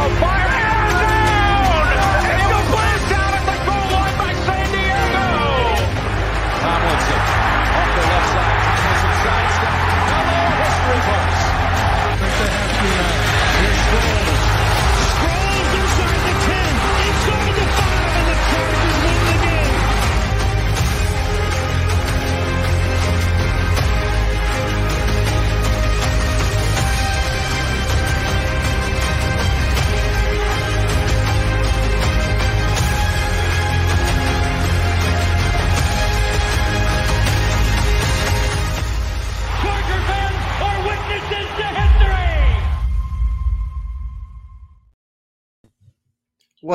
What's,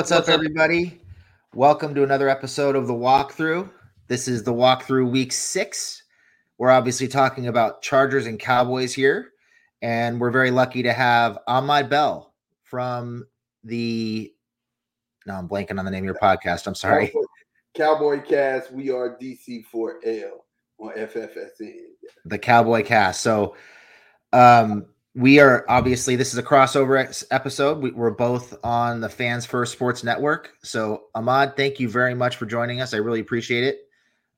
What's up, everybody? Welcome to another episode of the Walkthrough. This is the Walkthrough Week Six. We're obviously talking about Chargers and Cowboys here, and we're very lucky to have Ahmad Bell from the. No, I'm blanking on the name of your podcast. I'm sorry. Cowboy Cast. We are DC4L on FFSN. The Cowboy Cast. So, um, we are obviously this is a crossover episode. We, are both on the Fans First Sports Network. So Ahmad, thank you very much for joining us. I really appreciate it.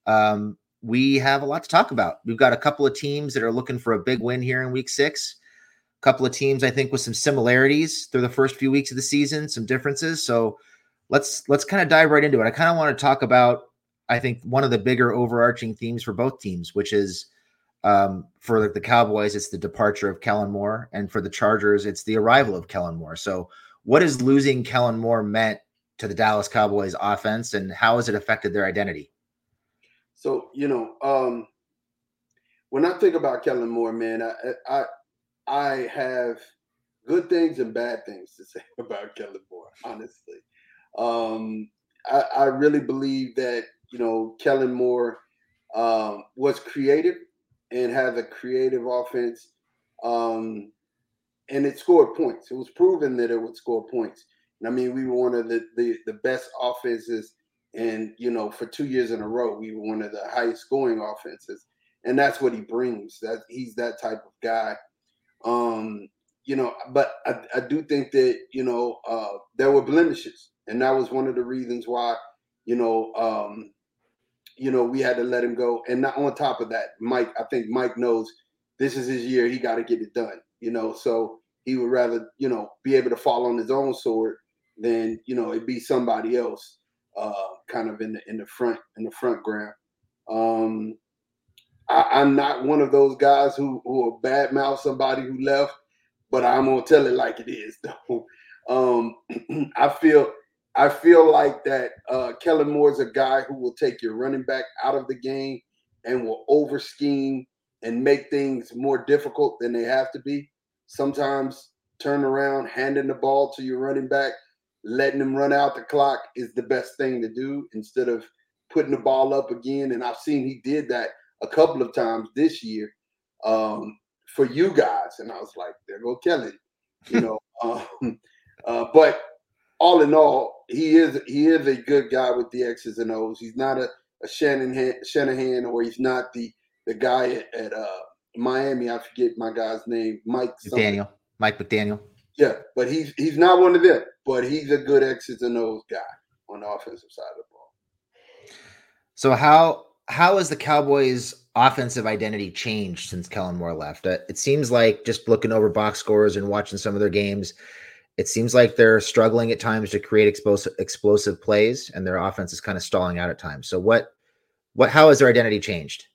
Um, we have a lot to talk about. We've got a couple of teams that are looking for a big win here in Week Six. A couple of teams, I think, with some similarities through the first few weeks of the season, some differences. So let's let's kind of dive right into it. I kind of want to talk about, I think, one of the bigger overarching themes for both teams, which is um, for the Cowboys, it's the departure of Kellen Moore, and for the Chargers, it's the arrival of Kellen Moore. So, what has losing Kellen Moore meant to the Dallas Cowboys offense, and how has it affected their identity? So, you know, um, when I think about Kellen Moore, man, I, I I have good things and bad things to say about Kellen Moore. Honestly, um, I, I really believe that you know Kellen Moore um, was creative and has a creative offense. Um, and it scored points. It was proven that it would score points. And I mean, we were one of the, the, the best offenses. And, you know, for two years in a row, we were one of the highest scoring offenses. And that's what he brings. That he's that type of guy. Um, you know, but I, I do think that, you know, uh, there were blemishes. And that was one of the reasons why, you know, um, you know, we had to let him go. And not on top of that, Mike, I think Mike knows this is his year. He got to get it done, you know. So he would rather, you know, be able to fall on his own sword than, you know, it be somebody else uh kind of in the in the front in the front ground. Um I, am not one of those guys who who will badmouth somebody who left, but I'm gonna tell it like it is though. Um I feel I feel like that uh, Kellen Moore is a guy who will take your running back out of the game and will over scheme and make things more difficult than they have to be. Sometimes turn around, handing the ball to your running back, letting them run out the clock is the best thing to do instead of putting the ball up again. And I've seen he did that a couple of times this year um, for you guys. And I was like, there go Kelly, you know. um, uh, but all in all, he is he is a good guy with the X's and O's. He's not a, a Shanahan, Shanahan, or he's not the the guy at, at uh, Miami. I forget my guy's name, Mike Daniel, Mike McDaniel. Yeah, but he's he's not one of them. But he's a good X's and O's guy on the offensive side of the ball. So how how has the Cowboys' offensive identity changed since Kellen Moore left? Uh, it seems like just looking over box scores and watching some of their games, it seems like they're struggling at times to create explosive explosive plays, and their offense is kind of stalling out at times. So what what how has their identity changed?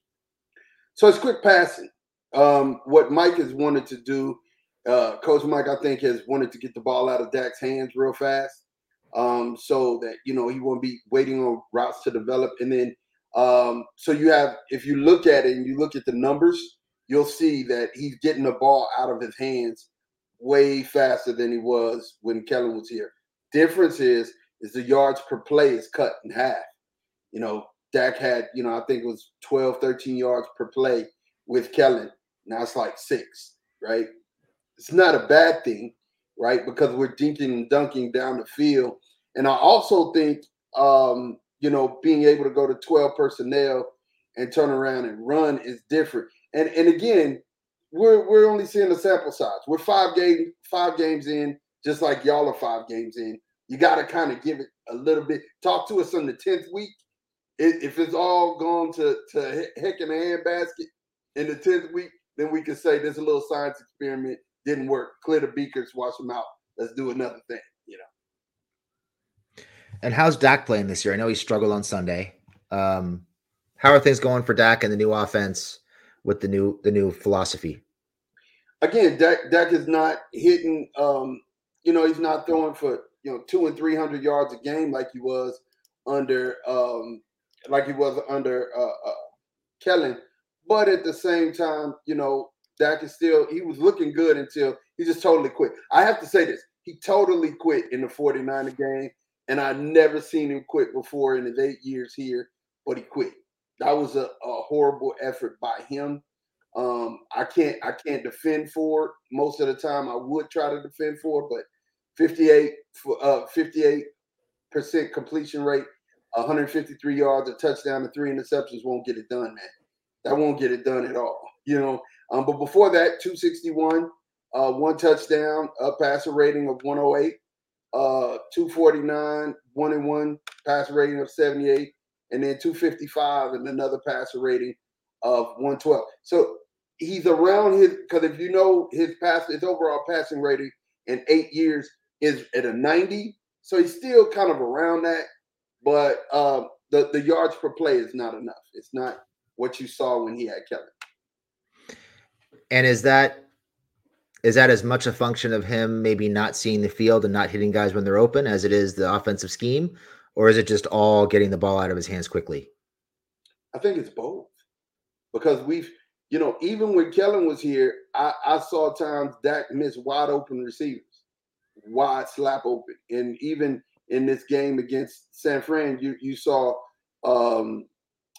So it's quick passing. Um, what Mike has wanted to do, uh, Coach Mike, I think, has wanted to get the ball out of Dak's hands real fast, um, so that you know he won't be waiting on routes to develop. And then, um, so you have, if you look at it and you look at the numbers, you'll see that he's getting the ball out of his hands way faster than he was when Kellen was here. Difference is is the yards per play is cut in half. You know, Dak had, you know, I think it was 12, 13 yards per play with Kellen. Now it's like six, right? It's not a bad thing, right? Because we're dinking and dunking down the field. And I also think um, you know, being able to go to 12 personnel and turn around and run is different. And and again, we're we're only seeing the sample size. We're five game five games in. just like y'all are five games in. You got to kind of give it a little bit. Talk to us on the tenth week. If it's all gone to to heck in a handbasket in the tenth week, then we can say there's a little science experiment didn't work. Clear the beakers, wash them out. Let's do another thing. You know. And how's Dak playing this year? I know he struggled on Sunday. Um, how are things going for Dak and the new offense with the new the new philosophy? Again, Dak Dak is not hitting. Um, you know, he's not throwing for you know two and three hundred yards a game like he was under um, like he was under uh, uh, Kellen. But at the same time, you know, Dak is still he was looking good until he just totally quit. I have to say this. He totally quit in the 49er game, and I never seen him quit before in his eight years here, but he quit. That was a, a horrible effort by him. Um, I can't I can't defend for most of the time. I would try to defend for, but 58 uh 58 percent completion rate, 153 yards, a touchdown, and three interceptions won't get it done, man. That won't get it done at all. You know, um, but before that, 261, uh, one touchdown, a passer rating of 108, uh, 249, one and one passer rating of 78, and then 255 and another passer rating of 112. So he's around his because if you know his pass, his overall passing rating in eight years is at a 90. So he's still kind of around that, but uh, the the yards per play is not enough. It's not what you saw when he had Kellen. And is that is that as much a function of him maybe not seeing the field and not hitting guys when they're open as it is the offensive scheme, or is it just all getting the ball out of his hands quickly? I think it's both because we've you know even when Kellen was here, I, I saw times Dak miss wide open receivers, wide slap open, and even in this game against San Fran, you you saw um,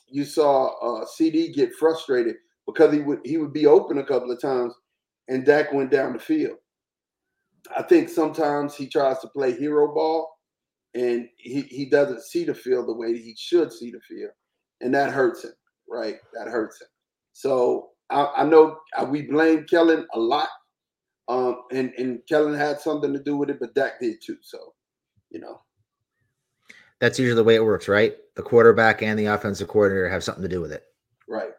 you saw uh, CD get frustrated because he would he would be open a couple of times, and Dak went down the field. I think sometimes he tries to play hero ball, and he he doesn't see the field the way he should see the field, and that hurts him. Right, that hurts him. So I, I know we blame Kellen a lot, um, and and Kellen had something to do with it, but Dak did too. So, you know, that's usually the way it works, right? The quarterback and the offensive coordinator have something to do with it. Right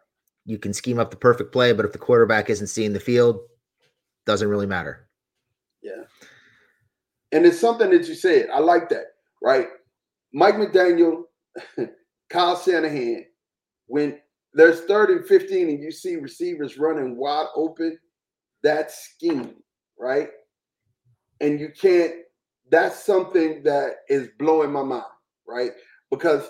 you can scheme up the perfect play, but if the quarterback isn't seeing the field, doesn't really matter. Yeah. And it's something that you said. I like that, right? Mike McDaniel, Kyle Shanahan, when there's third and 15 and you see receivers running wide open, that's scheme, right? And you can't, that's something that is blowing my mind, right? Because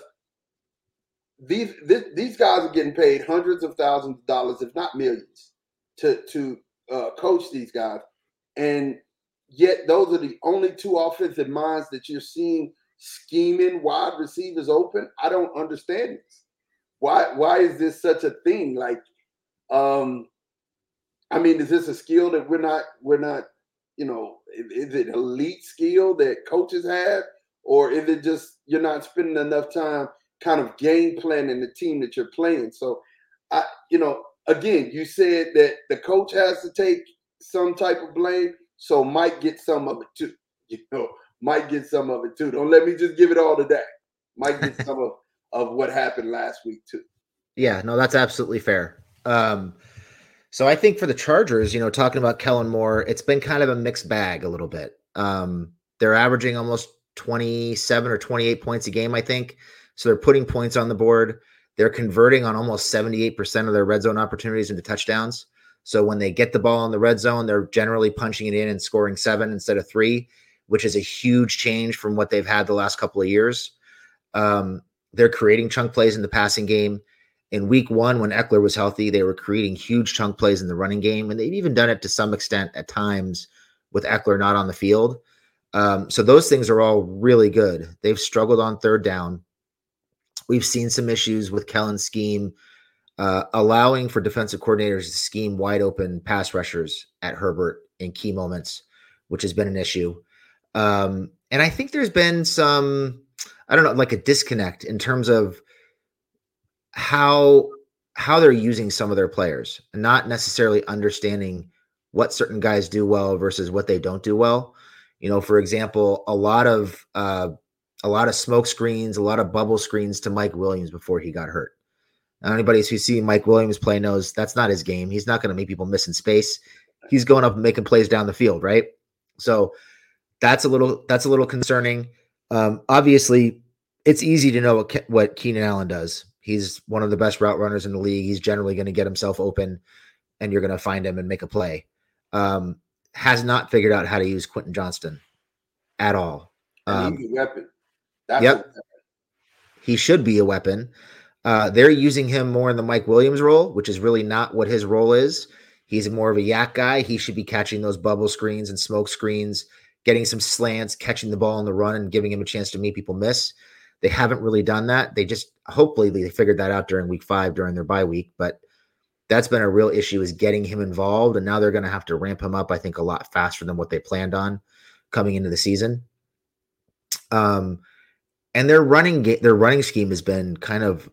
these this, these guys are getting paid hundreds of thousands of dollars, if not millions, to to uh, coach these guys, and yet those are the only two offensive minds that you're seeing scheming wide receivers open. I don't understand this. Why why is this such a thing? Like, um, I mean, is this a skill that we're not we're not you know is it elite skill that coaches have or is it just you're not spending enough time kind of game planning the team that you're playing. So, I, you know, again, you said that the coach has to take some type of blame. So Mike get some of it too. You know, Mike get some of it too. Don't let me just give it all to that. Mike get some of, of what happened last week too. Yeah, no, that's absolutely fair. Um, so I think for the Chargers, you know, talking about Kellen Moore, it's been kind of a mixed bag a little bit. Um, they're averaging almost 27 or 28 points a game, I think. So they're putting points on the board. They're converting on almost 78% of their red zone opportunities into touchdowns. So when they get the ball in the red zone, they're generally punching it in and scoring seven instead of three, which is a huge change from what they've had the last couple of years. Um, they're creating chunk plays in the passing game. In week one, when Ekeler was healthy, they were creating huge chunk plays in the running game. And they've even done it to some extent at times with Ekeler not on the field. Um, so those things are all really good. They've struggled on third down. We've seen some issues with Kellen's scheme, uh, allowing for defensive coordinators to scheme wide open pass rushers at Herbert in key moments, which has been an issue. Um, and I think there's been some, I don't know, like a disconnect in terms of how how they're using some of their players, not necessarily understanding what certain guys do well versus what they don't do well. You know, for example, a lot of uh, a lot of smoke screens, a lot of bubble screens to Mike Williams before he got hurt. Now, anybody who's seen Mike Williams play knows that's not his game. He's not going to make people miss in space. He's going up and making plays down the field, right? So that's a little that's a little concerning. Um, obviously, it's easy to know what Ke- what Keenan Allen does. He's one of the best route runners in the league. He's generally going to get himself open, and you're going to find him and make a play. Um, has not figured out how to use Quentin Johnston at all. Um, he's a weapon. That's yep. Weapon. He should be a weapon. Uh, they're using him more in the Mike Williams role, which is really not what his role is. He's more of a YAC guy. He should be catching those bubble screens and smoke screens, getting some slants, catching the ball on the run, and giving him a chance to meet people miss. They haven't really done that. They just hopefully they figured that out during week five during their bye week, but that's been a real issue is getting him involved. And now they're going to have to ramp him up, I think, a lot faster than what they planned on coming into the season. Um, and their running ga- their running scheme has been kind of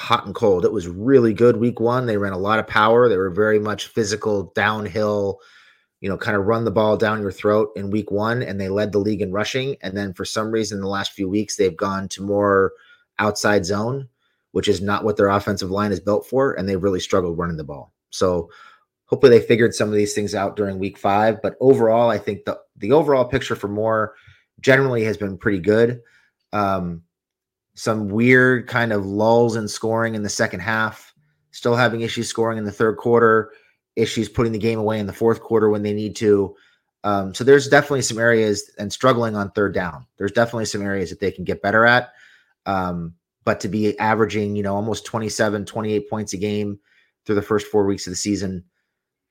hot and cold. It was really good week one. They ran a lot of power. They were very much physical, downhill, you know, kind of run the ball down your throat in week one, and they led the league in rushing. And then for some reason, the last few weeks, they've gone to more outside zone, which is not what their offensive line is built for, and they've really struggled running the ball. So hopefully they figured some of these things out during week five. But overall, I think the the overall picture for Moore generally has been pretty good. Um, some weird kind of lulls in scoring in the second half, still having issues scoring in the third quarter, issues putting the game away in the fourth quarter when they need to. Um, so there's definitely some areas and struggling on third down. There's definitely some areas that they can get better at. Um, but to be averaging, you know, almost 27, 28 points a game through the first four weeks of the season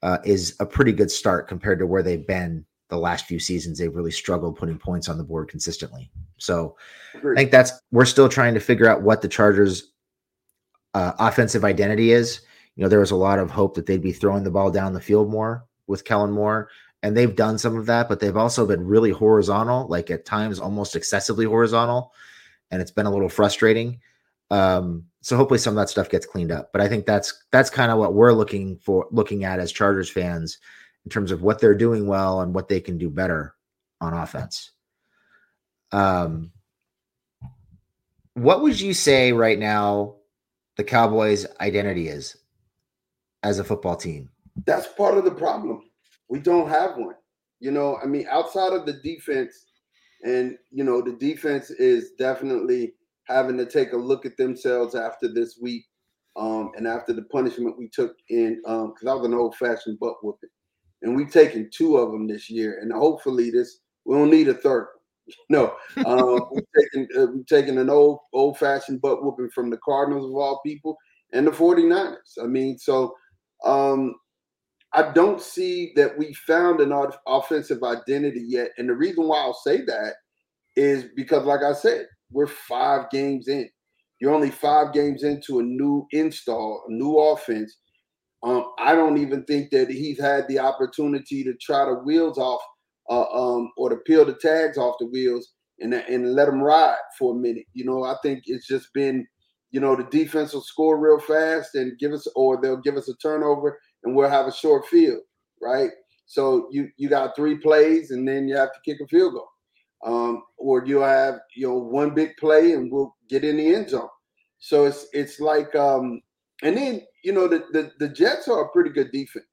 uh, is a pretty good start compared to where they've been the last few seasons they've really struggled putting points on the board consistently. So Agreed. I think that's we're still trying to figure out what the Chargers uh, offensive identity is. You know, there was a lot of hope that they'd be throwing the ball down the field more with Kellen Moore, and they've done some of that, but they've also been really horizontal, like at times almost excessively horizontal, and it's been a little frustrating. Um, so hopefully some of that stuff gets cleaned up. But I think that's that's kind of what we're looking for, looking at as Chargers fans in terms of what they're doing well and what they can do better on offense. Um, what would you say right now the Cowboys' identity is as a football team? That's part of the problem. We don't have one. You know, I mean, outside of the defense, and you know, the defense is definitely having to take a look at themselves after this week, um, and after the punishment we took in, because um, that was an old-fashioned butt whooping and we've taken two of them this year, and hopefully this we don't need a third. No, um, we've taken uh, we've taken an old old fashioned butt whooping from the Cardinals of all people and the 49ers. I mean, so um, I don't see that we found an offensive identity yet, and the reason why I'll say that is because, like I said, we're five games in. You're only five games into a new install, a new offense um, I don't even think that he's had the opportunity to try the wheels off uh, um, or to peel the tags off the wheels and, and let them ride for a minute. You know, I think it's just been, you know, the defense will score real fast and give us, or they'll give us a turnover and we'll have a short field, right? So you you got three plays and then you have to kick a field goal, um, or you have you know one big play and we'll get in the end zone. So it's it's like um, and then you know the, the the Jets are a pretty good defense.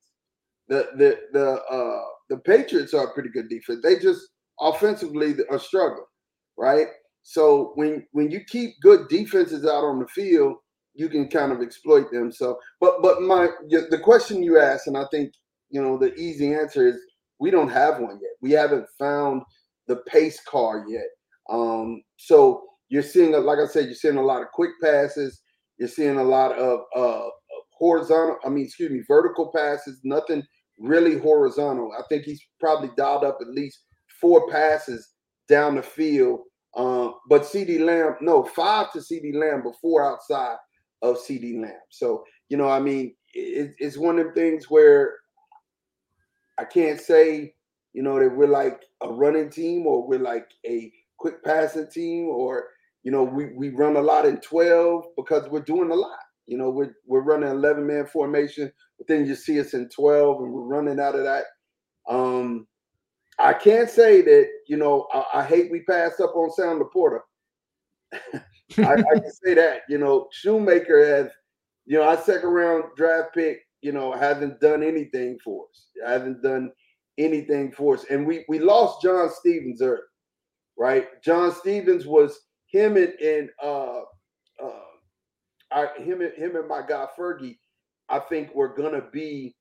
The the the uh the Patriots are a pretty good defense. They just offensively are struggling, right? So when when you keep good defenses out on the field, you can kind of exploit them. So, but but my the question you asked, and I think you know the easy answer is we don't have one yet. We haven't found the pace car yet. Um, so you're seeing, like I said, you're seeing a lot of quick passes. You're seeing a lot of uh, horizontal, I mean, excuse me, vertical passes, nothing really horizontal. I think he's probably dialed up at least four passes down the field. Um, but CD Lamb, no, five to CD Lamb before outside of CD Lamb. So, you know, I mean, it, it's one of the things where I can't say, you know, that we're like a running team or we're like a quick passing team or, you know, we, we run a lot in 12 because we're doing a lot. You know, we're we're running 11 man formation, but then you see us in 12 and we're running out of that. Um, I can't say that, you know, I, I hate we passed up on Sam LaPorta. I, I, can say that, you know, Shoemaker has, you know, our second round draft pick, you know, hasn't done anything for us. Hasn't done anything for us. And we we lost John Stephens early, right? John Stephens was him and, and uh uh I, him and him and my guy Fergie, I think we're gonna be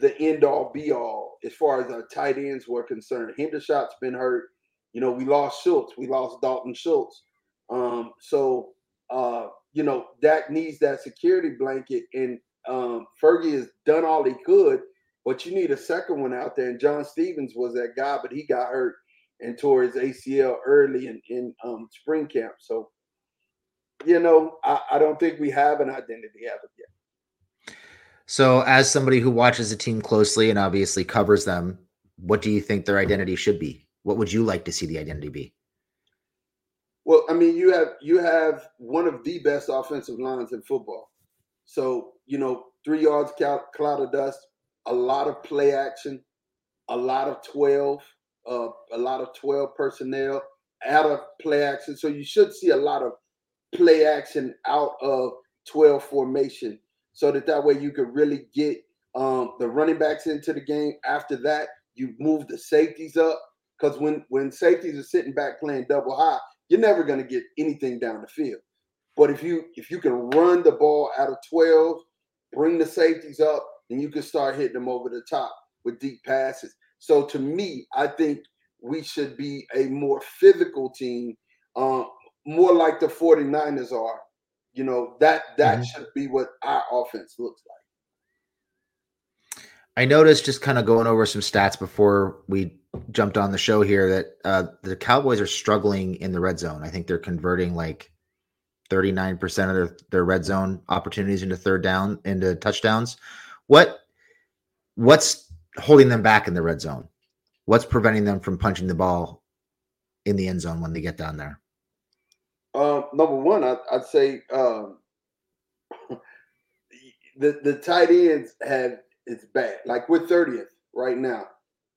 the end all be all as far as our tight ends were concerned. Hendershot's been hurt. You know, we lost Schultz. We lost Dalton Schultz. Um, so uh, you know, Dak needs that security blanket, and um, Fergie has done all he could, but you need a second one out there. And John Stephens was that guy, but he got hurt and tore his ACL early in, in um, spring camp. So, you know, I, I don't think we have an identity as of yet. So, as somebody who watches the team closely and obviously covers them, what do you think their identity should be? What would you like to see the identity be? Well, I mean, you have you have one of the best offensive lines in football. So, you know, three yards cloud of dust, a lot of play action, a lot of 12, uh, a lot of 12 personnel out of play action. So you should see a lot of play action out of 12 formation so that that way you could really get um, the running backs into the game. After that, you move the safeties up because when when safeties are sitting back playing double high, you're never going to get anything down the field. But if you if you can run the ball out of 12, bring the safeties up, and you can start hitting them over the top with deep passes. So to me, I think we should be a more physical team, um, more like the 49ers are you know, that that mm-hmm. should be what our offense looks like. I noticed just kind of going over some stats before we jumped on the show here that uh, the Cowboys are struggling in the red zone. I think they're converting like 39% of their, their red zone opportunities into third down into touchdowns. What what's holding them back in the red zone? What's preventing them from punching the ball in the end zone when they get down there? Um, number one, I, would say um, the the tight ends have it's bad. Like we're thirtieth right now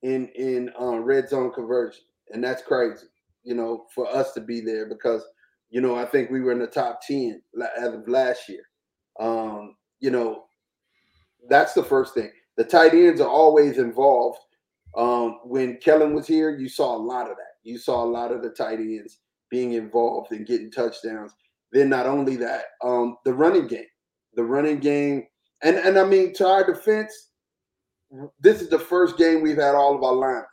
in in uh, red zone conversion, and that's crazy. You know, for us to be there because you know I think we were in the top ten as of last year. Um, you know, that's the first thing. The tight ends are always involved. Um, when Kellen was here, you saw a lot of that. You saw a lot of the tight ends being involved and getting touchdowns. Then not only that, um, the running game, the running game, and and I mean to our defense, this is the first game we've had all of our linemen.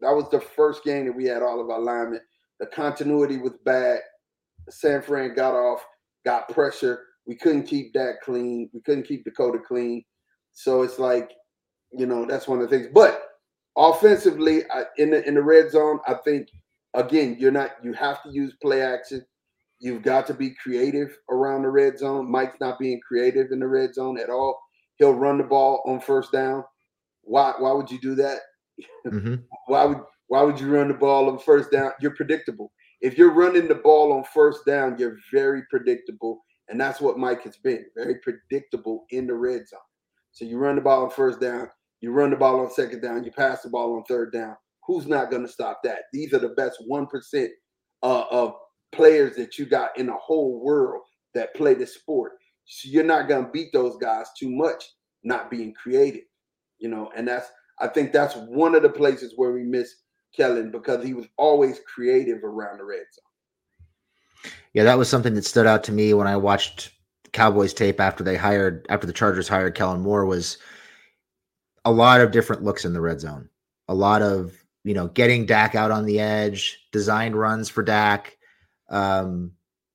That was the first game that we had all of our linemen. The continuity was bad. San Fran got off, got pressure. We couldn't keep that clean. We couldn't keep Dakota clean. So it's like, you know, that's one of the things. But offensively, I, in the in the red zone, I think again, you're not you have to use play action. You've got to be creative around the red zone. Mike's not being creative in the red zone at all. He'll run the ball on first down. Why why would you do that? Mm-hmm. why would why would you run the ball on first down? You're predictable. If you're running the ball on first down, you're very predictable. And that's what Mike has been very predictable in the red zone. So you run the ball on first down, you run the ball on second down, you pass the ball on third down. Who's not going to stop that? These are the best 1% uh, of players that you got in the whole world that play the sport. So you're not going to beat those guys too much not being creative, you know, and that's I think that's one of the places where we miss Kellen because he was always creative around the red zone. Yeah, that was something that stood out to me when I watched Cowboys tape after they hired after the Chargers hired Kellen Moore was a lot of different looks in the red zone. A lot of you know, getting Dak out on the edge, designed runs for Dak, um,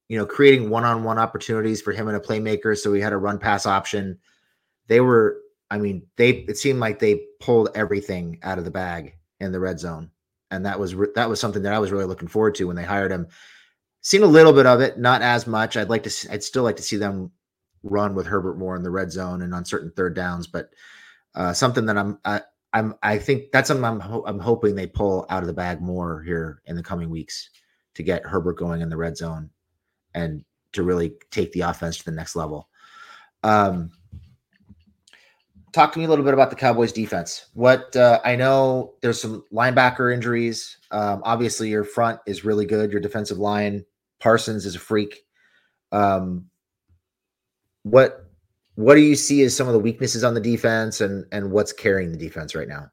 you know, creating one-on-one opportunities for him and a playmaker. So we had a run pass option. They were, I mean, they it seemed like they pulled everything out of the bag in the red zone, and that was that was something that I was really looking forward to when they hired him. Seen a little bit of it, not as much. I'd like to, I'd still like to see them run with Herbert more in the red zone and on certain third downs, but uh, something that I'm I, I'm I think that's something I'm ho- I'm hoping they pull out of the bag more here in the coming weeks to get Herbert going in the red zone and to really take the offense to the next level. Um, talk to me a little bit about the Cowboys defense. What uh, I know, there's some linebacker injuries. Um, obviously, your front is really good. Your defensive line, Parsons is a freak. Um, what what do you see as some of the weaknesses on the defense, and and what's carrying the defense right now?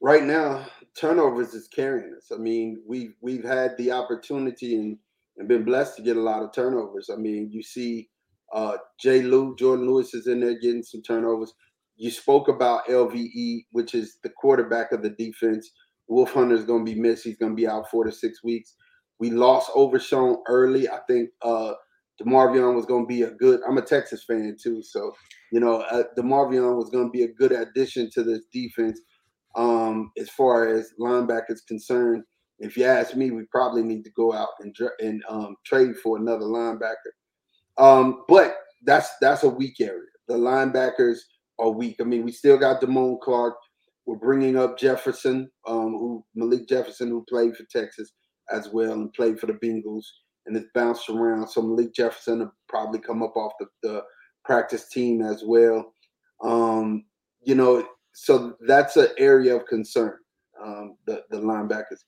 Right now, turnovers is carrying us. I mean, we've we've had the opportunity and and been blessed to get a lot of turnovers. I mean, you see uh, Jay Lou, Jourdan Lewis is in there getting some turnovers. You spoke about LVE, which is the quarterback of the defense. Wolf Hunter is going to be missed. He's going to be out four to six weeks. We lost Overshown early. I think uh, DeMarvion was going to be a good. I'm a Texas fan too, so you know uh, DeMarvion was going to be a good addition to this defense. Um, as far as linebackers concerned, if you ask me, we probably need to go out and and um, trade for another linebacker. Um, but that's that's a weak area. The linebackers are weak. I mean, we still got Damone Clark. We're bringing up Jefferson, um, who Malik Jefferson, who played for Texas as well and played for the Bengals and it's bounced around. So Malik Jefferson will probably come up off the, the practice team as well. Um, you know, so that's an area of concern. Um, the the linebackers.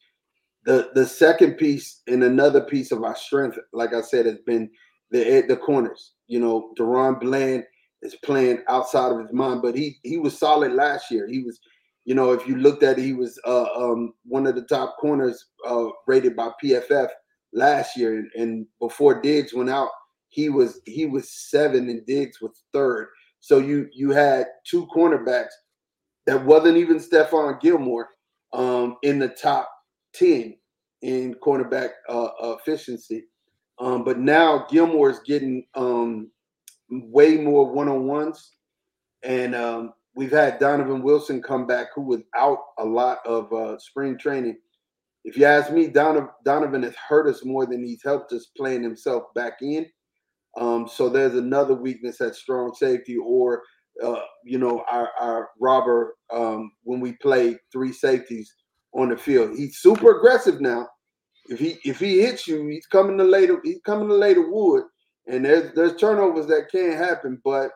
The the second piece and another piece of our strength, like I said, has been the the corners. You know, DaRon Bland is playing outside of his mind, but he he was solid last year. He was, you know, if you looked at it, he was uh, um, one of the top corners uh, rated by PFF last year, and, and before Diggs went out, he was he was seven, and Diggs was third. So you you had two cornerbacks that wasn't even Stephon Gilmore um, in the top ten in cornerback uh, efficiency. Um, but now Gilmore is getting um, way more one on ones, and um, we've had Donovan Wilson come back, who was out a lot of uh, spring training. If you ask me, Donovan, Donovan has hurt us more than he's helped us playing himself back in. Um, so there's another weakness at strong safety, or uh, you know, our, our robber um, when we play three safeties on the field. He's super aggressive now, if he if he hits you, he's coming to later. He's coming to later wood, and there's there's turnovers that can happen. But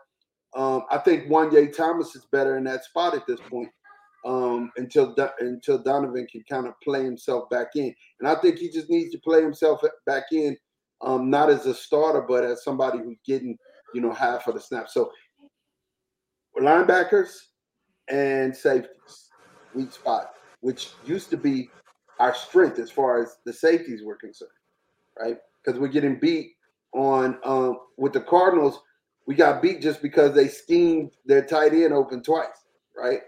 um, I think Juanyeh Thomas is better in that spot at this point um, until until Donovan can kind of play himself back in. And I think he just needs to play himself back in, um, not as a starter, but as somebody who's getting you know half of the snap. So linebackers and safeties, weak spot, which used to be our strength as far as the safeties were concerned, right? Because we're getting beat on um, with the Cardinals. We got beat just because they schemed their tight end open twice, right?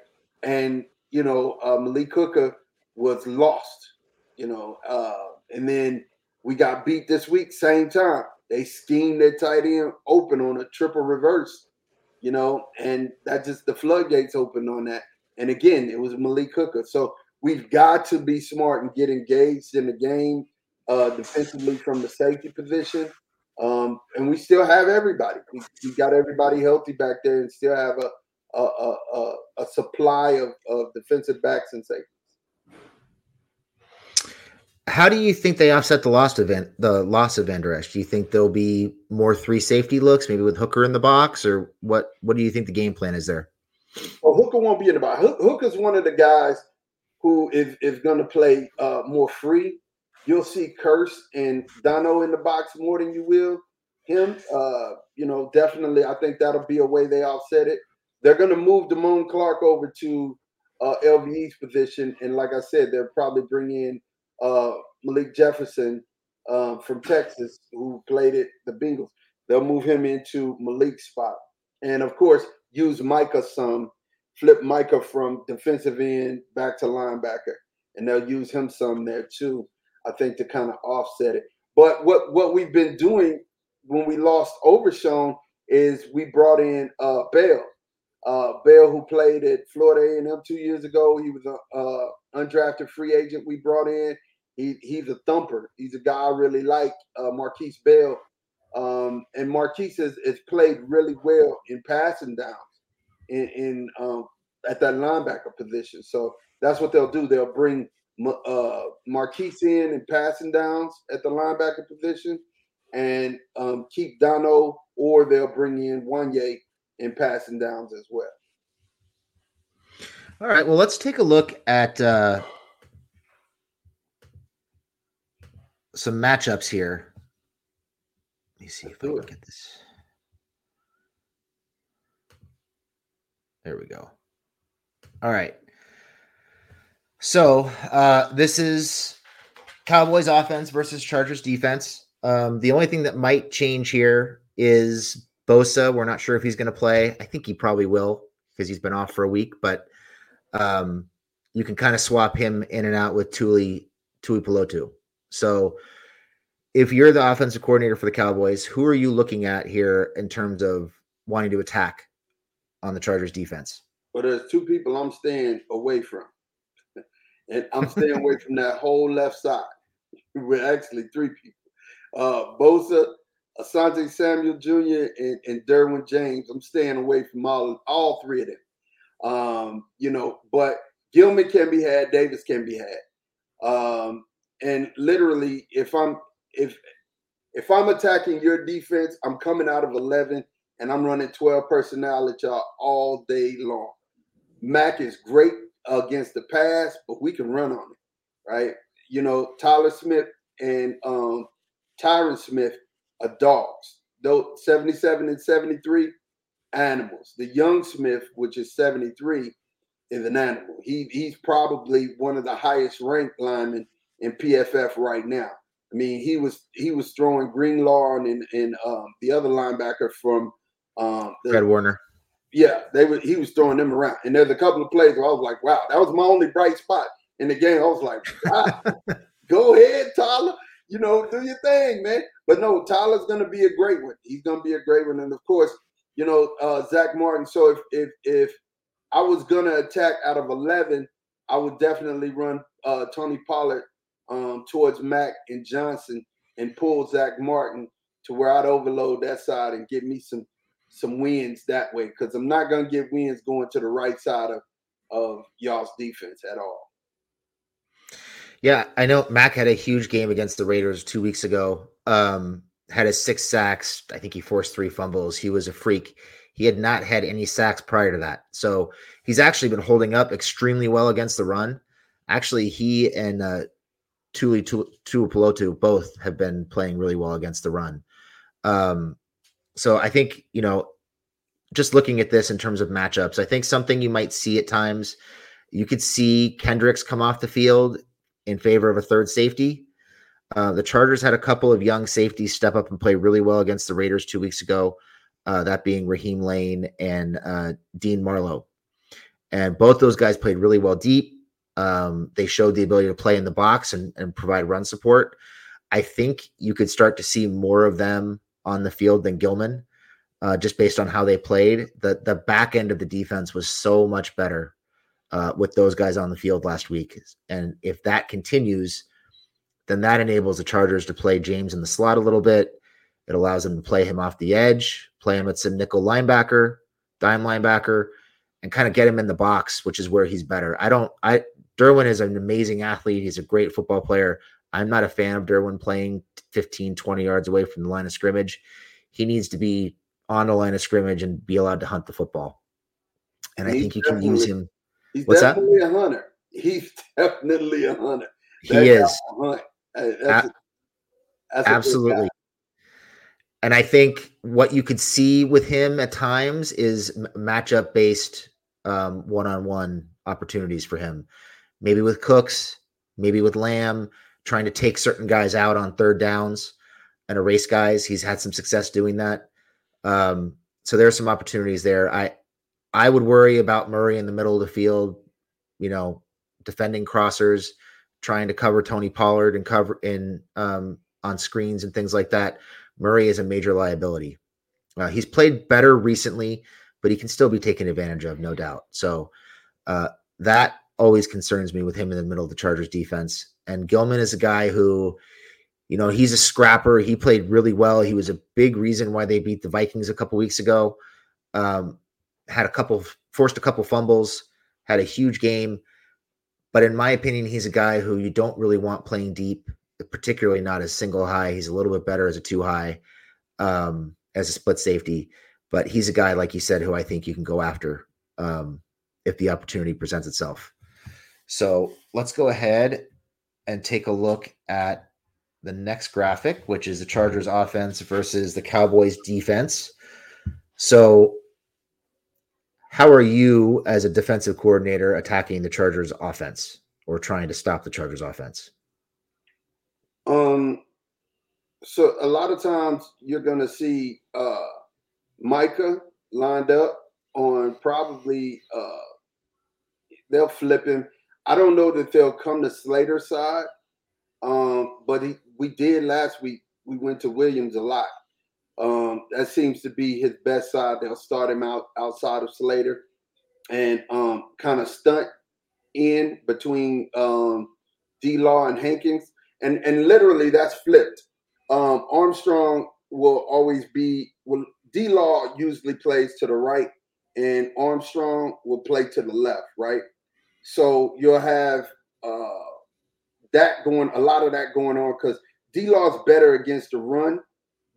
And you know, uh, Malik Hooker was lost, you know, uh, and then we got beat this week, same time. They schemed their tight end open on a triple reverse, you know, and that just the floodgates opened on that. And again, it was Malik Hooker. So we've got to be smart and get engaged in the game uh, defensively from the safety position. Um, and we still have everybody. We, we, got everybody healthy back there and still have a a, a, a supply of, of defensive backs and safeties. How do you think they offset the loss event the loss of Vander Do you think there'll be more three safety looks, maybe with Hooker in the box, or what? What do you think the game plan is there? Well, Hooker won't be in the box. Hooker's one of the guys who is, is going to play uh, more free. You'll see Kearse and Dono in the box more than you will him. Uh, you know, definitely, I think that'll be a way they offset it. They're going to move Damone Clark over to uh, LVE's position, and like I said, they'll probably bring in uh, Malik Jefferson uh, from Texas, who played at the Bengals. They'll move him into Malik's spot, and of course, use Micah some flip Micah from defensive end back to linebacker, and they'll use him some there too. I think to kind of offset it. But what what we've been doing when we lost Overshown is we brought in uh, Bell. Uh, Bell, who played at Florida A&M two years ago, he was a uh, undrafted free agent. We brought in. He he's a thumper. He's a guy I really like, uh, Markquese Bell. Um, and Markquese has, has played really well in passing downs in, in um, at that linebacker position. So that's what they'll do. They'll bring uh, Markquese in and passing downs at the linebacker position, and um, keep Dono, or they'll bring in Juanyeh in passing downs as well. All right. Well, let's take a look at uh, some matchups here. Let me see if I can get this. There we go. All right. So uh, this is Cowboys offense versus Chargers defense. Um, the only thing that might change here is Bosa. We're not sure if he's going to play. I think he probably will because he's been off for a week, but um, you can kind of swap him in and out with Tuli Tuipulotu. So if you're the offensive coordinator for the Cowboys, who are you looking at here in terms of wanting to attack on the Chargers defense? Well, there's two people I'm staying away from. And I'm staying away from that whole left side. We're actually three people. Uh Bosa, Asante Samuel Jr. and, and Derwin James. I'm staying away from all all three of them. Um, you know, but Gilman can be had, Davis can be had. Um, and literally, if I'm if if I'm attacking your defense, I'm coming out of 11 and I'm running 12 personnel at y'all all day long. Mack is great against the pass, but we can run on it, right? You know, Tyler Smith and um, Tyron Smith are dogs. Though 77 and 73, animals. The young Smith, which is 73, is an animal. He he's probably one of the highest ranked linemen in PFF right now. I mean, he was he was throwing Greenlaw and and um, the other linebacker from um, the, Fred Warner. Yeah, they were. He was throwing them around, and there's a couple of plays where I was like, "Wow, that was my only bright spot in the game." I was like, wow, "Go ahead, Tyler. You know, do your thing, man." But no, Tyler's going to be a great one. He's going to be a great one, and of course, you know, uh, Zack Martin. So if if if I was going to attack out of eleven, I would definitely run uh, Tony Pollard um, towards Mack and Johnson and pull Zack Martin to where I'd overload that side and get me some some wins that way because I'm not gonna get wins going to the right side of of y'all's defense at all. Yeah, I know Mack had a huge game against the Raiders two weeks ago. Um, had his six sacks. I think he forced three fumbles. He was a freak. He had not had any sacks prior to that. So he's actually been holding up extremely well against the run. Actually, he and uh, Tuli Tuipulotu both have been playing really well against the run. Um, so I think, you know, just looking at this in terms of matchups, I think something you might see at times, you could see Kendricks come off the field in favor of a third safety. Uh, the Chargers had a couple of young safeties step up and play really well against the Raiders two weeks ago, uh, that being Raheem Layne and uh, Dean Marlowe. And both those guys played really well deep. Um, they showed the ability to play in the box and, and provide run support. I think you could start to see more of them on the field than Gilman, uh, just based on how they played. The the back end of the defense was so much better uh, with those guys on the field last week, and if that continues, then that enables the Chargers to play James in the slot a little bit. It allows them to play him off the edge, play him at some nickel linebacker, dime linebacker, and kind of get him in the box, which is where he's better. I don't. I Derwin is an amazing athlete. He's a great football player. I'm not a fan of Derwin playing 15, 20 yards away from the line of scrimmage. He needs to be on the line of scrimmage and be allowed to hunt the football. And he's I think you can use him. He's What's definitely that? a hunter. He's definitely a hunter. He is. That's a, that's Absolutely. And I think what you could see with him at times is matchup based one on one opportunities for him. Maybe with Cooks, maybe with Lamb, trying to take certain guys out on third downs and erase guys. He's had some success doing that. Um, so there are some opportunities there. I I would worry about Murray in the middle of the field, you know, defending crossers, trying to cover Tony Pollard and cover in um, on screens and things like that. Murray is a major liability. Uh, he's played better recently, but he can still be taken advantage of, no doubt. So uh, that always concerns me with him in the middle of the Chargers defense. And Gilman is a guy who, you know, he's a scrapper. He played really well. He was a big reason why they beat the Vikings a couple weeks ago. Um, had a couple, forced a couple fumbles, had a huge game. But in my opinion, he's a guy who you don't really want playing deep, particularly not as single high. He's a little bit better as a two high, um, as a split safety. but he's a guy, like you said, who I think you can go after um, if the opportunity presents itself. So let's go ahead and take a look at the next graphic, which is the Chargers offense versus the Cowboys defense. So, how are you as a defensive coordinator attacking the Chargers offense or trying to stop the Chargers offense? Um, so a lot of times you're going to see uh, Micah lined up on probably uh, they'll flip him. I don't know that they'll come to Slater's side, um, but he, we did last week. We went to Williams a lot. Um, that seems to be his best side. They'll start him out outside of Slater and um, kind of stunt in between um, D Law and Hankins. And, and literally that's flipped. Um, Armstrong will always be, will D Law usually plays to the right, and Armstrong will play to the left, right? So you'll have uh, that going, a lot of that going on because D Law's better against the run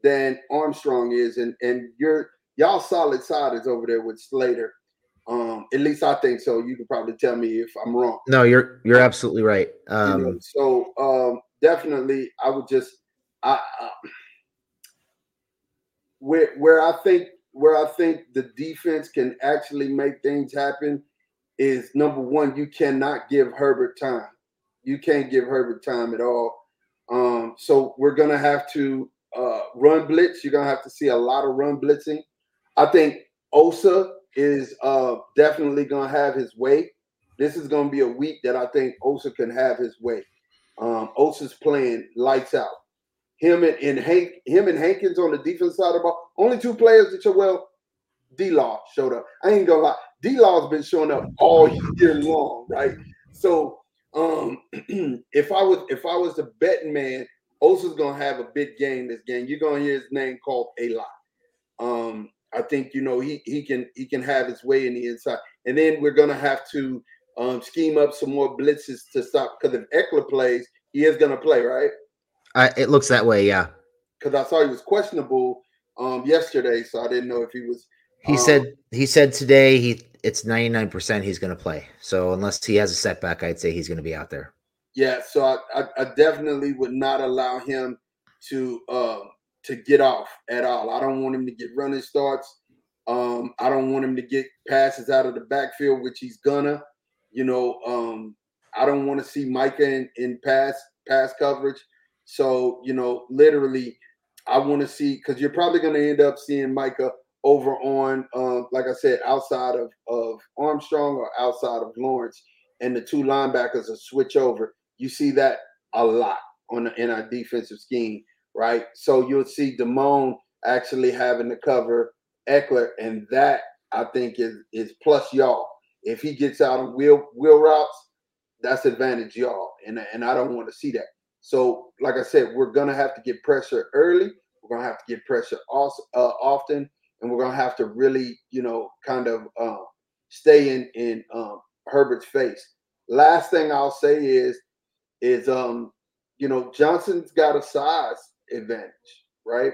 than Armstrong is, and and you're y'all solid side is over there with Slater. Um, at least I think so. You can probably tell me if I'm wrong. No, you're you're absolutely right. Um, you know, so um, definitely, I would just I, I where where I think where I think the defense can actually make things happen is number one, you cannot give Herbert time. You can't give Herbert time at all. Um, so we're gonna have to uh, run blitz. You're gonna have to see a lot of run blitzing. I think Osa is uh, definitely gonna have his way. This is gonna be a week that I think Osa can have his way. Um, Osa's playing lights out. Him and, and Hank, him and Hankins on the defense side of the ball. Only two players that you well, D Law showed up. I ain't gonna lie. D Law's been showing up all year long, right? So um if I was if I was the betting man, Osa's gonna have a big game this game. You're gonna hear his name called a lot. Um, I think you know he he can he can have his way in the inside, and then we're gonna have to um, scheme up some more blitzes to stop because if Ekeler plays, he is gonna play, right? I, it looks that way, yeah. Because I saw he was questionable um, yesterday, so I didn't know if he was. He um, said he said today he it's ninety nine percent he's going to play. So unless he has a setback, I'd say he's going to be out there. Yeah, so I, I, I definitely would not allow him to uh, to get off at all. I don't want him to get running starts. Um, I don't want him to get passes out of the backfield, which he's gonna. You know, um, I don't want to see Micah in, in pass pass coverage. So, you know, literally, I want to see because you're probably going to end up seeing Micah over on, uh, like I said, outside of, of Armstrong or outside of Lawrence, and the two linebackers will switch over. You see that a lot on the, in our defensive scheme, right? So you'll see Damone actually having to cover Ekeler, and that I think is is plus y'all. If he gets out of wheel wheel routes, that's advantage y'all, and and I don't want to see that. So, like I said, we're gonna have to get pressure early. We're gonna have to get pressure also, uh, often, and we're gonna have to really, you know, kind of uh, stay in in um, Herbert's face. Last thing I'll say is, is um, you know, Johnson's got a size advantage, right?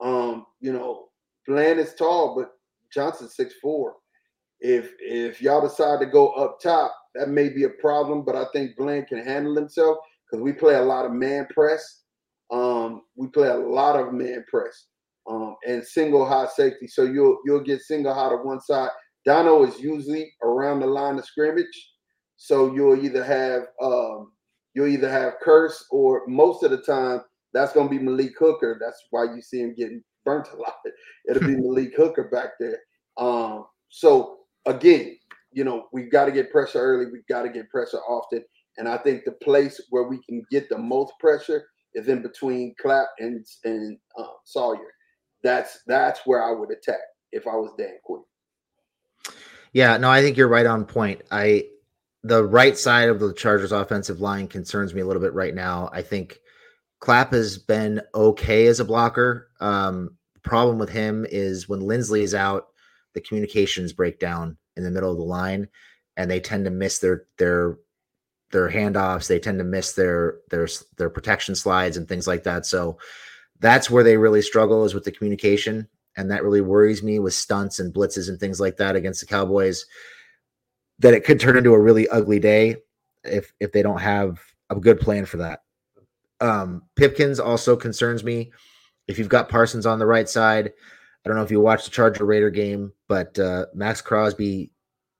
Um, you know, Bland is tall, but Johnson's six four. If if y'all decide to go up top, that may be a problem, but I think Bland can handle himself because we play a lot of man press. Um, we play a lot of man press and single high safety. So you'll you'll get single high to one side. Dono is usually around the line of scrimmage, so you'll either have um, you'll either have Kearse or most of the time that's going to be Malik Hooker. That's why you see him getting burnt a lot. It'll be Malik Hooker back there. Um, so again, you know we've got to get pressure early. We've got to get pressure often. And I think the place where we can get the most pressure is in between Clapp and and um, Salyer. That's that's where I would attack if I was Dan Quinn. Yeah, no, I think you're right on point. I the right side of the Chargers offensive line concerns me a little bit right now. I think Clapp has been okay as a blocker. Um, problem with him is when Linsley is out, the communications break down in the middle of the line, and they tend to miss their their their handoffs. They tend to miss their their their protection slides and things like that. So that's where they really struggle is with the communication. and that really worries me with stunts and blitzes and things like that against the Cowboys. That it could turn into a really ugly day if if they don't have a good plan for that. Um, Pipkins also concerns me. If you've got Parsons on the right side, I don't know if you watched the Charger Raider game, but uh, Maxx Crosby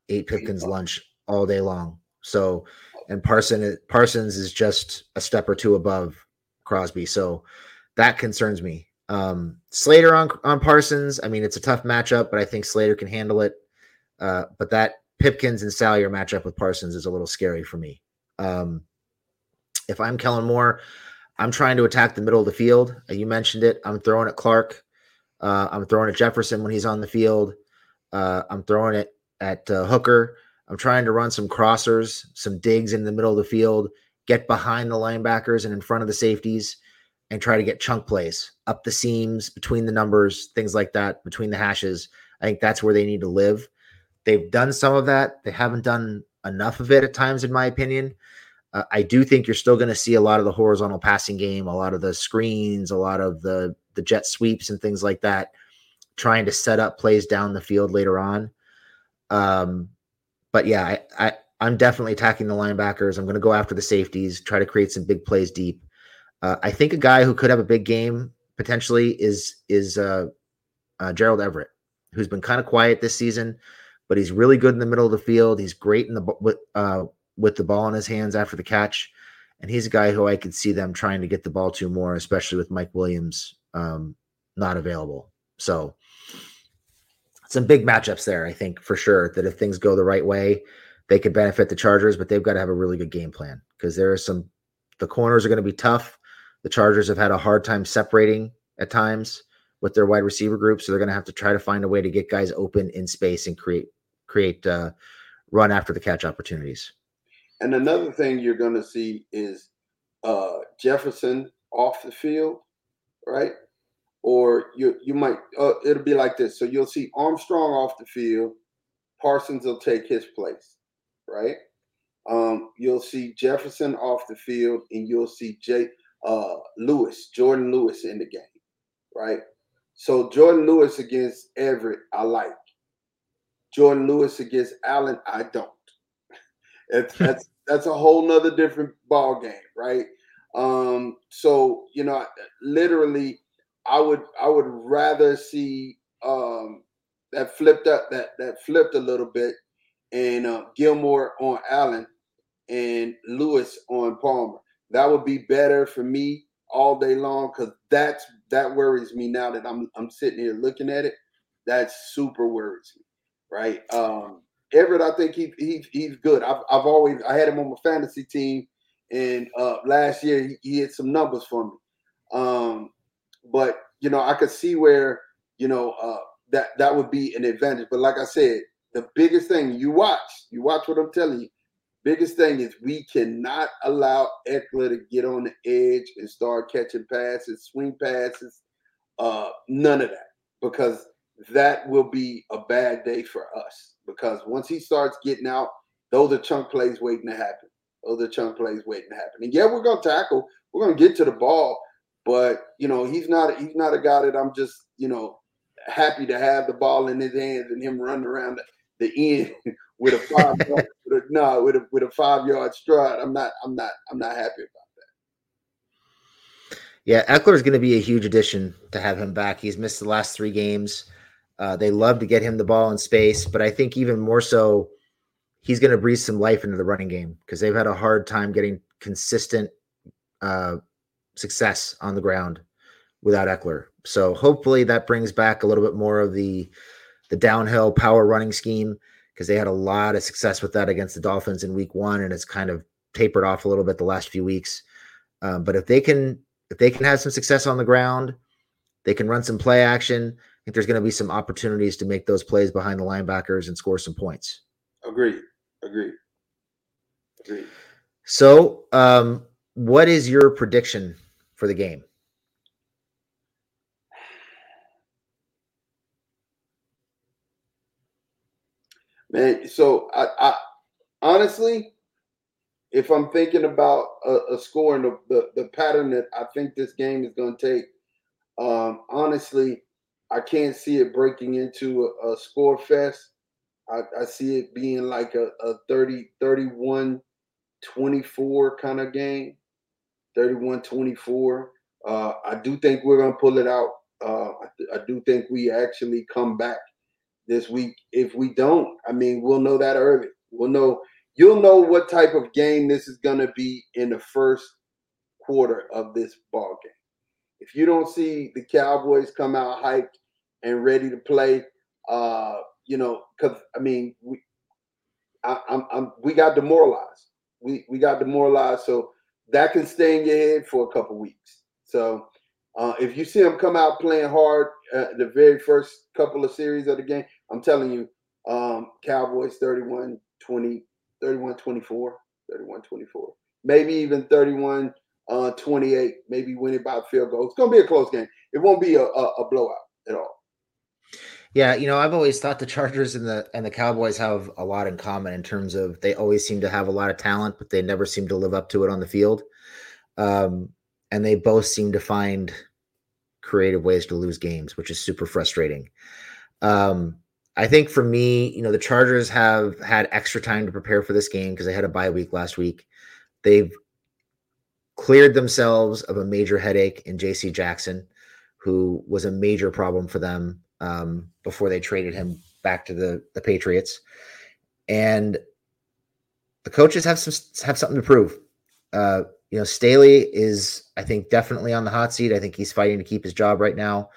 ate Pipkins lunch all day long. So, and Parson Parsons is just a step or two above Crosby. So that concerns me. Um, Slater on on Parsons. I mean, it's a tough matchup, but I think Slater can handle it. Uh, but that Pipkins and Salyer matchup with Parsons is a little scary for me. Um, if I'm Kellen Moore, I'm trying to attack the middle of the field. Uh, you mentioned it. I'm throwing at Clark. Uh, I'm throwing at Jefferson when he's on the field. Uh, I'm throwing it at uh, Hooker. I'm trying to run some crossers, some digs in the middle of the field, get behind the linebackers and in front of the safeties, and try to get chunk plays up the seams, between the numbers, things like that, between the hashes. I think that's where they need to live. They've done some of that. They haven't done enough of it at times, in my opinion. Uh, I do think you're still going to see a lot of the horizontal passing game, a lot of the screens, a lot of the the jet sweeps and things like that, trying to set up plays down the field later on. Um, but yeah, I, I I'm definitely attacking the linebackers. I'm going to go after the safeties, try to create some big plays deep. Uh, I think a guy who could have a big game potentially is is uh, uh, Gerald Everett, who's been kind of quiet this season, but he's really good in the middle of the field. He's great in the with uh, with the ball in his hands after the catch, and he's a guy who I could see them trying to get the ball to more, especially with Mike Williams um, not available. So some big matchups there, I think for sure. That if things go the right way, they could benefit the Chargers, but they've got to have a really good game plan because there are some. The corners are going to be tough. The Chargers have had a hard time separating at times with their wide receiver group, so they're going to have to try to find a way to get guys open in space and create create uh, run after the catch opportunities. And another thing you're going to see is uh, Jefferson off the field, right? Or you you might uh, it'll be like this. So you'll see Armstrong off the field. Parsons will take his place, right? Um, you'll see Jefferson off the field, and you'll see Jay uh, Lewis, Jourdan Lewis in the game, right? So Jourdan Lewis against Everett, I like. Jourdan Lewis against Allen, I don't. It's, that's that's a whole nother different ball game, right? Um, so you know, literally, I would I would rather see um, that flipped up that that flipped a little bit, and uh, Gilmore on Allen and Lewis on Palmer. That would be better for me all day long because that's that worries me now that I'm I'm sitting here looking at it. That super worries me, right? Um, Everett, I think he, he he's good. I've, I've always I had him on my fantasy team, and uh, last year he, he hit some numbers for me. Um, but you know, I could see where you know uh, that that would be an advantage. But like I said, the biggest thing you watch, you watch what I'm telling you. Biggest thing is we cannot allow Ekeler to get on the edge and start catching passes, swing passes, uh, none of that, because that will be a bad day for us because once he starts getting out, those are chunk plays waiting to happen. Those are chunk plays waiting to happen. And yeah, we're gonna tackle, we're gonna get to the ball, but you know, he's not he's not a guy that I'm just, you know, happy to have the ball in his hands and him running around the, the end with a five with a, no, with a with a five yard stride. I'm not I'm not I'm not happy about that. Yeah, Ekeler is going to be a huge addition to have him back. He's missed the last three games. Uh, they love to get him the ball in space, but I think even more so, he's going to breathe some life into the running game because they've had a hard time getting consistent uh, success on the ground without Ekeler. So hopefully that brings back a little bit more of the the downhill power running scheme because they had a lot of success with that against the Dolphins in Week One, and it's kind of tapered off a little bit the last few weeks. Um, but if they can if they can have some success on the ground, they can run some play action I think there's going to be some opportunities to make those plays behind the linebackers and score some points. Agree. Agree. Agree. So, um, what is your prediction for the game? Man, so I, I honestly, if I'm thinking about a, a score and the, the, the pattern that I think this game is going to take, um, honestly, I can't see it breaking into a, a score fest. I, I, see it being like a, a 30, 31, 24 kind of game, 31, 24. Uh, I do think we're going to pull it out. Uh, I, I do think we actually come back this week. If we don't, I mean, we'll know that early. We'll know, you'll know what type of game this is going to be in the first quarter of this ball game. If you don't see the Cowboys come out hyped and ready to play, uh, you know, because I mean, we, I, I'm, I'm, we got demoralized. We we got demoralized, so that can stay in your head for a couple weeks. So uh, if you see them come out playing hard uh, the very first couple of series of the game, I'm telling you, um, Cowboys 31 20, 31 24, 31 24, maybe even 31 uh, 28, maybe win it by field goal. It's going to be a close game. It won't be a, a, a blowout at all. Yeah, you know, I've always thought the Chargers and the and the Cowboys have a lot in common in terms of they always seem to have a lot of talent, but they never seem to live up to it on the field. Um, and they both seem to find creative ways to lose games, which is super frustrating. Um, I think for me, you know, the Chargers have had extra time to prepare for this game because they had a bye week last week. They've cleared themselves of a major headache in JC Jackson, who was a major problem for them um, before they traded him back to the, the Patriots. And the coaches have some have something to prove. Uh, you know, Staley is, I think, definitely on the hot seat. I think he's fighting to keep his job right now.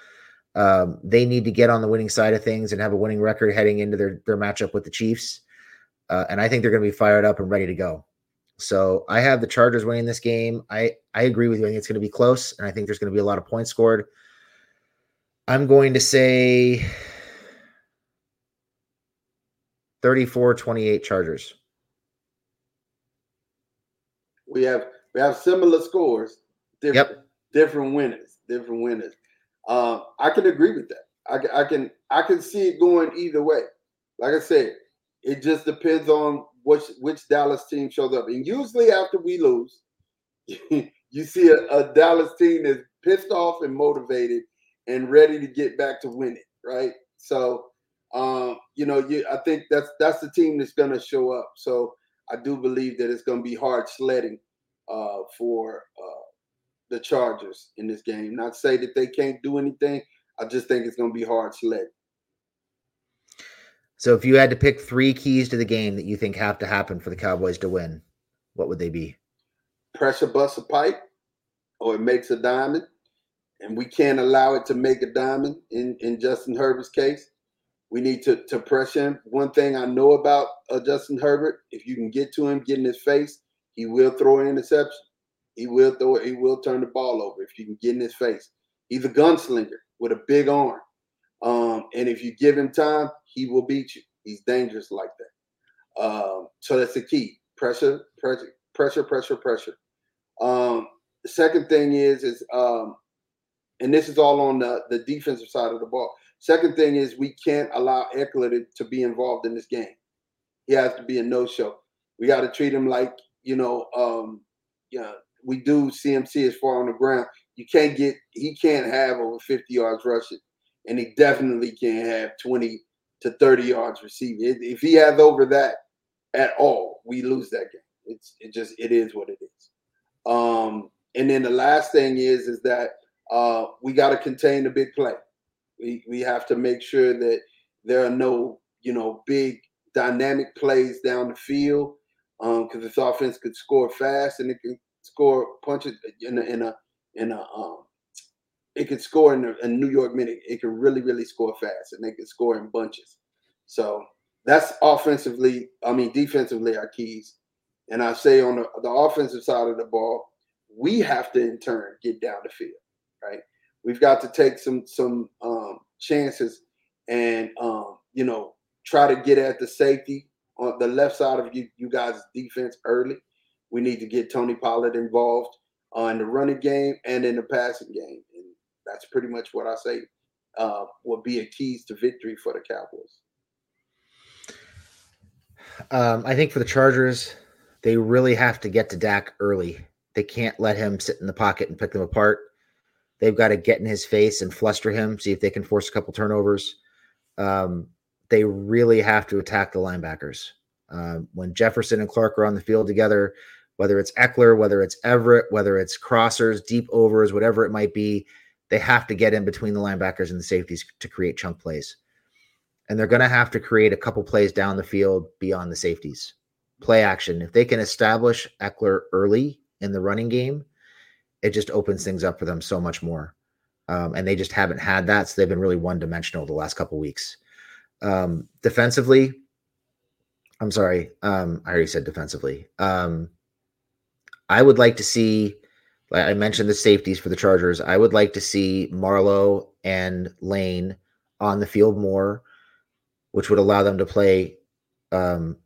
Um, they need to get on the winning side of things and have a winning record heading into their their matchup with the Chiefs. Uh, and I think they're going to be fired up and ready to go. So I have the Chargers winning this game. I I agree with you. I think it's going to be close, and I think there's going to be a lot of points scored. I'm going to say 34 28 Chargers. We have we have similar scores, different yep. different winners, different winners. Um, I can agree with that. I, I can I can see it going either way. Like I said, it just depends on which which Dallas team shows up. And usually after we lose, you see a, a Dallas team that's pissed off and motivated and ready to get back to winning, right? So um, you know, you I think that's that's the team that's gonna show up. So I do believe that it's gonna be hard sledding uh, for uh, the Chargers in this game. Not say that they can't do anything. I just think it's gonna be hard sledding. So if you had to pick three keys to the game that you think have to happen for the Cowboys to win, what would they be? Pressure bust a pipe, or it makes a diamond and we can't allow it to make a diamond in, in Justin Herbert's case. We need to, to press him. One thing I know about uh, Justin Herbert, if you can get to him, get in his face, he will throw an interception. He will throw it. He will turn the ball over if you can get in his face. He's a gunslinger with a big arm. Um, and if you give him time, he will beat you. He's dangerous like that. Um, so that's the key. Pressure, pressure, pressure, pressure, pressure. Um, the second thing is is um, and this is all on the, the defensive side of the ball. Second thing is we can't allow Ekeler to, to be involved in this game. He has to be a no-show. We got to treat him like, you know, um, yeah, we do CMC as far on the ground. You can't get he can't have over 50 yards rushing, and he definitely can't have 20 to 30 yards receiving. If he has over that at all, we lose that game. It's it just it is what it is. Um, and then the last thing is is that uh, we got to contain the big play. We we have to make sure that there are no you know big dynamic plays down the field because um, this offense could score fast and it can score punches in a in a in a um, it could score in a, New York minute. It can really really score fast and they can score in bunches. So that's offensively. I mean defensively our keys. And I say on the, the offensive side of the ball, we have to in turn get down the field right? We've got to take some some um, chances and um, you know try to get at the safety on the left side of you you guys' defense early. We need to get Tony Pollard involved uh, in the running game and in the passing game, and that's pretty much what I say uh, will be a keys to victory for the Cowboys. Um, I think for the Chargers, they really have to get to Dak early. They can't let him sit in the pocket and pick them apart They've got to get in his face and fluster him, see if they can force a couple turnovers. Um, they really have to attack the linebackers. Um, when Jefferson and Clark are on the field together, whether it's Ekeler, whether it's Everett, whether it's crossers, deep overs, whatever it might be, they have to get in between the linebackers and the safeties to create chunk plays. And they're going to have to create a couple plays down the field beyond the safeties. Play action. If they can establish Ekeler early in the running game, it just opens things up for them so much more. Um, and they just haven't had that. So they've been really one dimensional the last couple weeks. Um, defensively, I'm sorry. Um, I already said defensively. Um, I would like to see, like I mentioned the safeties for the Chargers. I would like to see Marlowe and Layne on the field more, which would allow them to play um,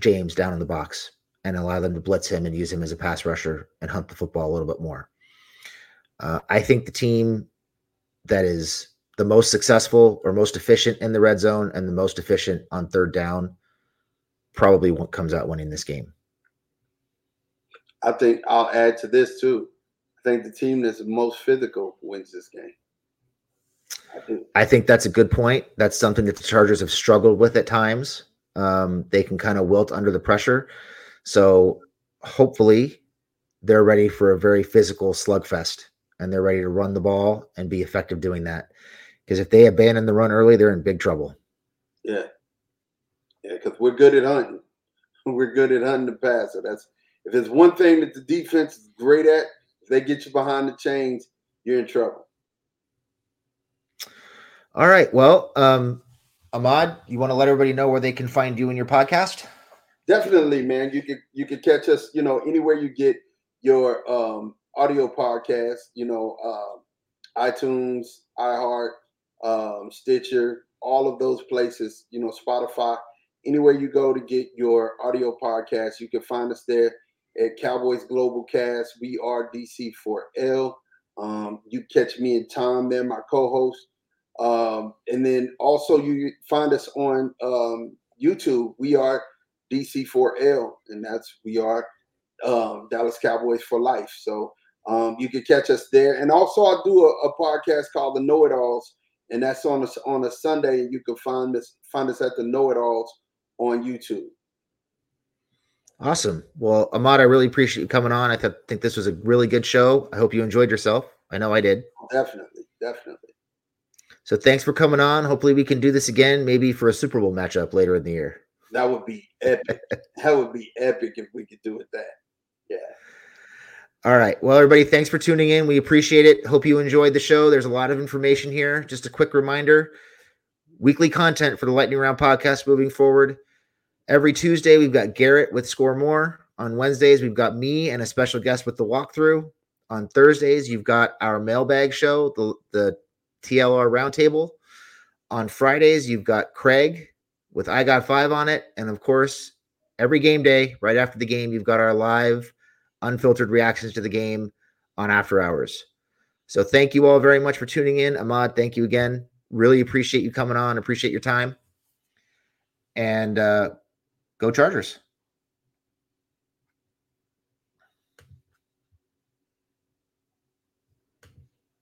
James down in the box and allow them to blitz him and use him as a pass rusher and hunt the football a little bit more. Uh, I think the team that is the most successful or most efficient in the red zone and the most efficient on third down probably comes out winning this game. I think I'll add to this too. I think the team that's most physical wins this game. I think. I think that's a good point. That's something that the Chargers have struggled with at times. Um, they can kind of wilt under the pressure. So hopefully they're ready for a very physical slugfest and they're ready to run the ball and be effective doing that. Because if they abandon the run early, they're in big trouble. Yeah. Yeah, because we're good at hunting. We're good at hunting the passer. That's if there's one thing that the defense is great at, if they get you behind the chains, you're in trouble. All right. Well, um, Ahmad, you want to let everybody know where they can find you and your podcast? Definitely, man. You could you could catch us, you know, anywhere you get your um, audio podcast, you know, uh, iTunes, iHeart, um, Stitcher, all of those places, you know, Spotify, anywhere you go to get your audio podcast, you can find us there at Cowboys Global Cast. We are DC4L. Um, you catch me and Tom there, my co-host. Um, and then also you find us on um, YouTube. We are DC4L, and that's we are um, Dallas Cowboys for life. So um, you can catch us there. And also, I do a, a podcast called The Know It Alls, and that's on a, on a Sunday. And you can find us find us at the Know It Alls on YouTube. Awesome. Well, Ahmad, I really appreciate you coming on. I th- think this was a really good show. I hope you enjoyed yourself. I know I did. Definitely, definitely. So thanks for coming on. Hopefully, we can do this again, maybe for a Super Bowl matchup later in the year. That would be epic. that would be epic if we could do it that. Yeah. All right. Well, everybody, thanks for tuning in. We appreciate it. Hope you enjoyed the show. There's a lot of information here. Just a quick reminder weekly content for the Lightning Round podcast moving forward. Every Tuesday, we've got Garrett with Score More. On Wednesdays, we've got me and a special guest with the walkthrough. On Thursdays, you've got our mailbag show, the, the TLR Roundtable. On Fridays, you've got Craig with I Got Five on it. And of course, every game day, right after the game, you've got our live, unfiltered reactions to the game on After Hours. So thank you all very much for tuning in. Ahmad, thank you again. Really appreciate you coming on. Appreciate your time. And uh, go Chargers.